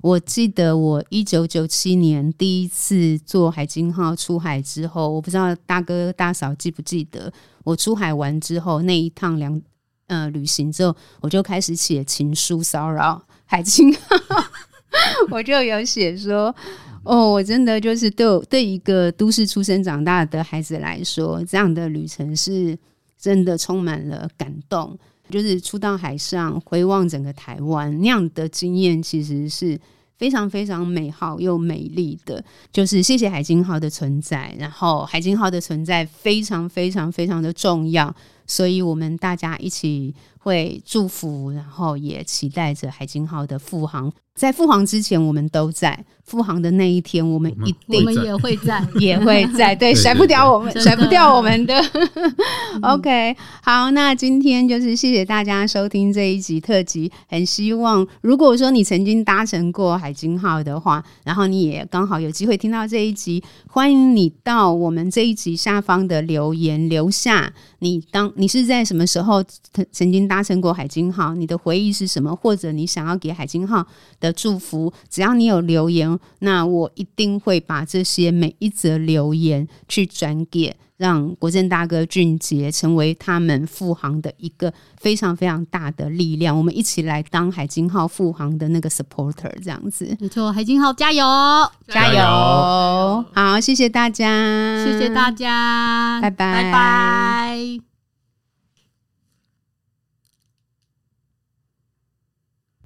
我记得我一九九七年第一次坐海鲸号出海之后，我不知道大哥大嫂记不记得，我出海完之后那一趟两呃旅行之后，我就开始写情书骚扰海鲸号。我就有写说，哦，我真的就是对对一个都市出生长大的孩子来说，这样的旅程是真的充满了感动。就是出到海上，回望整个台湾那样的经验，其实是非常非常美好又美丽的。就是谢谢海金号的存在，然后海金号的存在非常非常非常的重要。所以，我们大家一起会祝福，然后也期待着海金号的复航。在复航之前，我们都在复航的那一天，我们一定我们也会在，也会在，对，甩不掉我们，甩不掉我们的。OK，好，那今天就是谢谢大家收听这一集特辑。很希望，如果说你曾经搭乘过海金号的话，然后你也刚好有机会听到这一集，欢迎你到我们这一集下方的留言留下你当你是在什么时候曾经搭乘过海金号，你的回忆是什么，或者你想要给海金号的。祝福，只要你有留言，那我一定会把这些每一则留言去转给，让国政大哥俊杰成为他们复航的一个非常非常大的力量。我们一起来当海金号复航的那个 supporter，这样子。没错，海金号加油，加油！加油好，谢谢大家，谢谢大家，拜拜，拜拜。